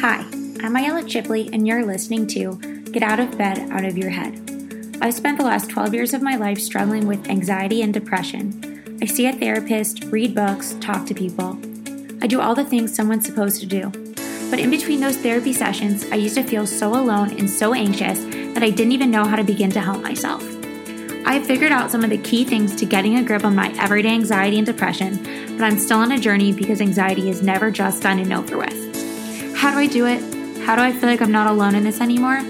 Hi, I'm Ayala Chipley, and you're listening to Get Out of Bed, Out of Your Head. I've spent the last 12 years of my life struggling with anxiety and depression. I see a therapist, read books, talk to people. I do all the things someone's supposed to do. But in between those therapy sessions, I used to feel so alone and so anxious that I didn't even know how to begin to help myself. I have figured out some of the key things to getting a grip on my everyday anxiety and depression, but I'm still on a journey because anxiety is never just done and over with. How do I do it? How do I feel like I'm not alone in this anymore?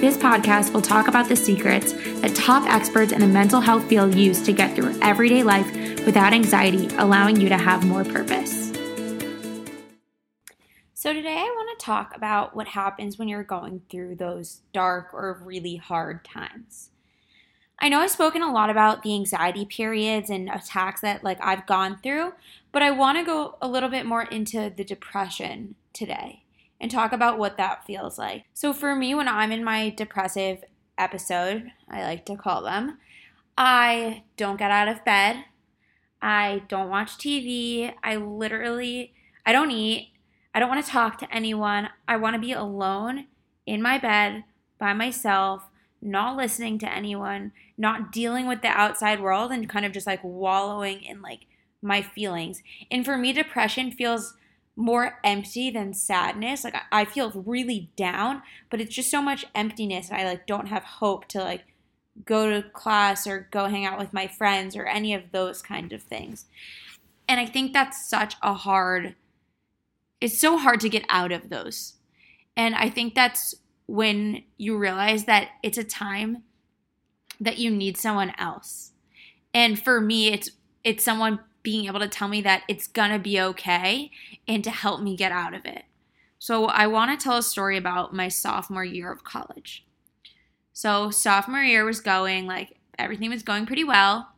This podcast will talk about the secrets that top experts in the mental health field use to get through everyday life without anxiety, allowing you to have more purpose. So, today I want to talk about what happens when you're going through those dark or really hard times. I know I've spoken a lot about the anxiety periods and attacks that like I've gone through, but I want to go a little bit more into the depression today and talk about what that feels like. So for me when I'm in my depressive episode, I like to call them, I don't get out of bed. I don't watch TV. I literally I don't eat. I don't want to talk to anyone. I want to be alone in my bed by myself not listening to anyone, not dealing with the outside world and kind of just like wallowing in like my feelings. And for me, depression feels more empty than sadness. Like I feel really down, but it's just so much emptiness. and I like don't have hope to like go to class or go hang out with my friends or any of those kind of things. And I think that's such a hard it's so hard to get out of those. And I think that's when you realize that it's a time that you need someone else. And for me, it's it's someone being able to tell me that it's gonna be okay and to help me get out of it. So I want to tell a story about my sophomore year of college. So sophomore year was going like everything was going pretty well.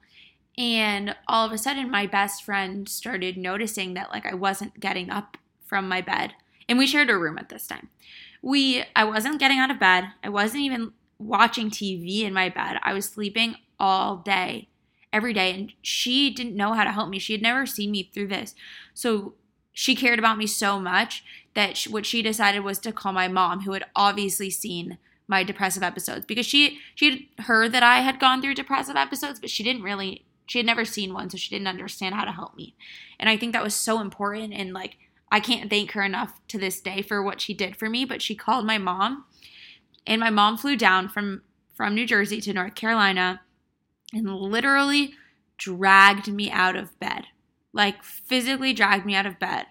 And all of a sudden my best friend started noticing that like I wasn't getting up from my bed. And we shared a room at this time we I wasn't getting out of bed. I wasn't even watching TV in my bed. I was sleeping all day, every day and she didn't know how to help me. She had never seen me through this. So she cared about me so much that she, what she decided was to call my mom who had obviously seen my depressive episodes because she she had heard that I had gone through depressive episodes but she didn't really she had never seen one so she didn't understand how to help me. And I think that was so important and like I can't thank her enough to this day for what she did for me, but she called my mom and my mom flew down from from New Jersey to North Carolina and literally dragged me out of bed. Like physically dragged me out of bed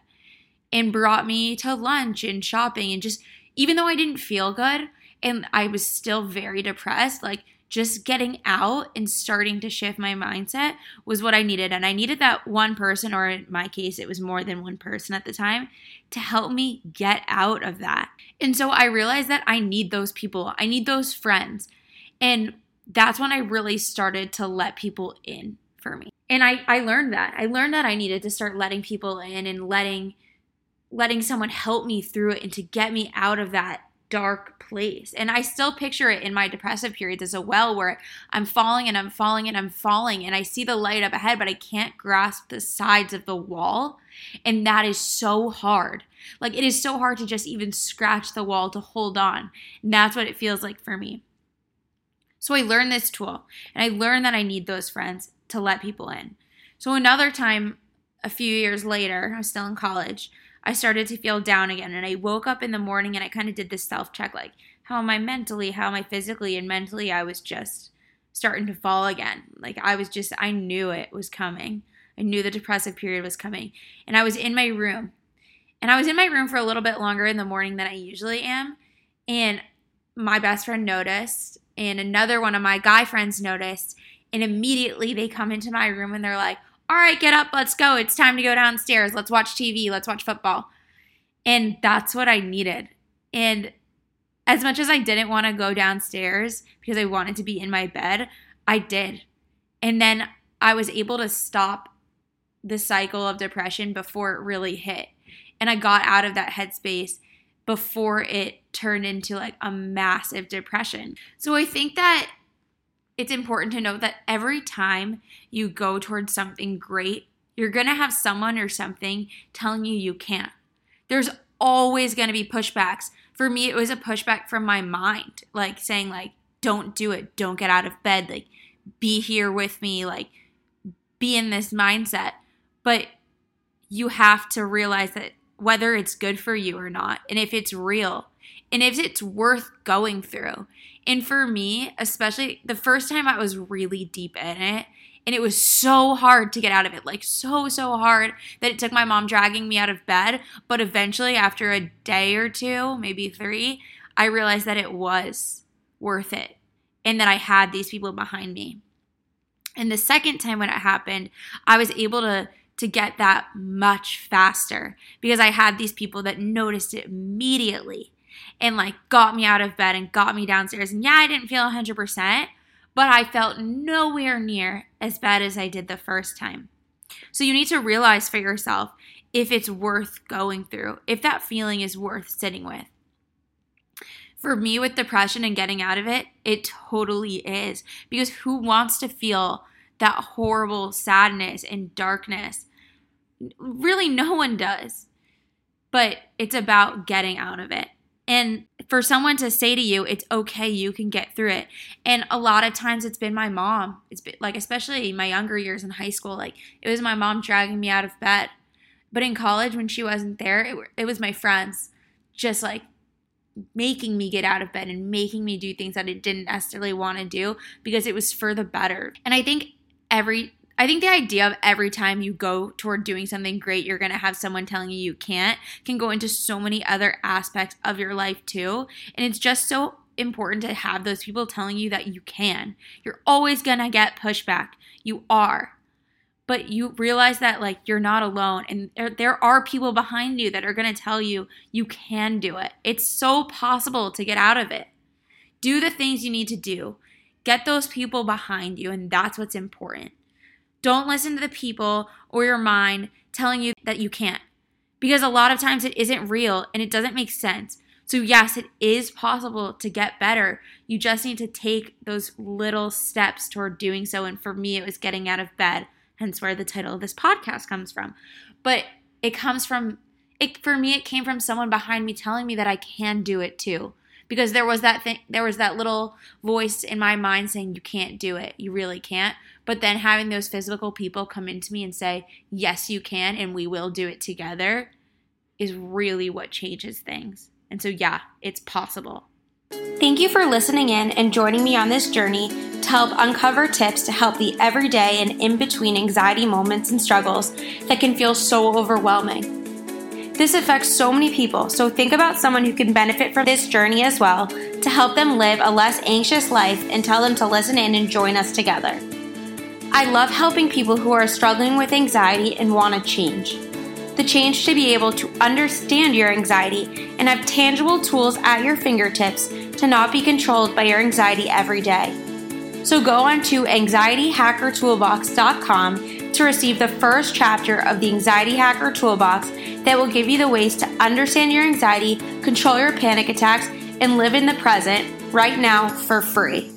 and brought me to lunch and shopping and just even though I didn't feel good and I was still very depressed, like just getting out and starting to shift my mindset was what I needed. And I needed that one person, or in my case, it was more than one person at the time, to help me get out of that. And so I realized that I need those people, I need those friends. And that's when I really started to let people in for me. And I, I learned that. I learned that I needed to start letting people in and letting letting someone help me through it and to get me out of that dark place. And I still picture it in my depressive periods as a well where I'm falling and I'm falling and I'm falling and I see the light up ahead, but I can't grasp the sides of the wall. And that is so hard. Like it is so hard to just even scratch the wall to hold on. And that's what it feels like for me. So I learned this tool and I learned that I need those friends to let people in. So another time, a few years later, I was still in college. I started to feel down again. And I woke up in the morning and I kind of did this self check like, how am I mentally? How am I physically? And mentally, I was just starting to fall again. Like, I was just, I knew it was coming. I knew the depressive period was coming. And I was in my room. And I was in my room for a little bit longer in the morning than I usually am. And my best friend noticed, and another one of my guy friends noticed. And immediately they come into my room and they're like, all right, get up, let's go. It's time to go downstairs. Let's watch TV, let's watch football. And that's what I needed. And as much as I didn't want to go downstairs because I wanted to be in my bed, I did. And then I was able to stop the cycle of depression before it really hit. And I got out of that headspace before it turned into like a massive depression. So I think that it's important to note that every time you go towards something great, you're going to have someone or something telling you you can't. There's always going to be pushbacks. For me, it was a pushback from my mind, like saying like, don't do it. Don't get out of bed. Like, be here with me. Like, be in this mindset. But you have to realize that whether it's good for you or not, and if it's real, and if it's worth going through. And for me, especially the first time I was really deep in it, and it was so hard to get out of it like so so hard that it took my mom dragging me out of bed but eventually after a day or two maybe 3 I realized that it was worth it and that I had these people behind me and the second time when it happened I was able to to get that much faster because I had these people that noticed it immediately and like got me out of bed and got me downstairs and yeah I didn't feel 100% but I felt nowhere near as bad as I did the first time. So you need to realize for yourself if it's worth going through, if that feeling is worth sitting with. For me, with depression and getting out of it, it totally is. Because who wants to feel that horrible sadness and darkness? Really, no one does. But it's about getting out of it. And for someone to say to you, it's okay, you can get through it. And a lot of times it's been my mom. It's been like, especially my younger years in high school, like it was my mom dragging me out of bed. But in college, when she wasn't there, it, it was my friends just like making me get out of bed and making me do things that I didn't necessarily want to do because it was for the better. And I think every I think the idea of every time you go toward doing something great, you're going to have someone telling you you can't can go into so many other aspects of your life too. And it's just so important to have those people telling you that you can. You're always going to get pushback. You are. But you realize that like you're not alone and there, there are people behind you that are going to tell you you can do it. It's so possible to get out of it. Do the things you need to do. Get those people behind you and that's what's important. Don't listen to the people or your mind telling you that you can't. Because a lot of times it isn't real and it doesn't make sense. So, yes, it is possible to get better. You just need to take those little steps toward doing so. And for me, it was getting out of bed, hence where the title of this podcast comes from. But it comes from, it, for me, it came from someone behind me telling me that I can do it too because there was that thing there was that little voice in my mind saying you can't do it. You really can't. But then having those physical people come into me and say yes you can and we will do it together is really what changes things. And so yeah it's possible. Thank you for listening in and joining me on this journey to help uncover tips to help the everyday and in between anxiety moments and struggles that can feel so overwhelming. This affects so many people, so think about someone who can benefit from this journey as well to help them live a less anxious life and tell them to listen in and join us together. I love helping people who are struggling with anxiety and want to change. The change to be able to understand your anxiety and have tangible tools at your fingertips to not be controlled by your anxiety every day. So go on to anxietyhackertoolbox.com to receive the first chapter of the Anxiety Hacker Toolbox that will give you the ways to understand your anxiety, control your panic attacks, and live in the present right now for free.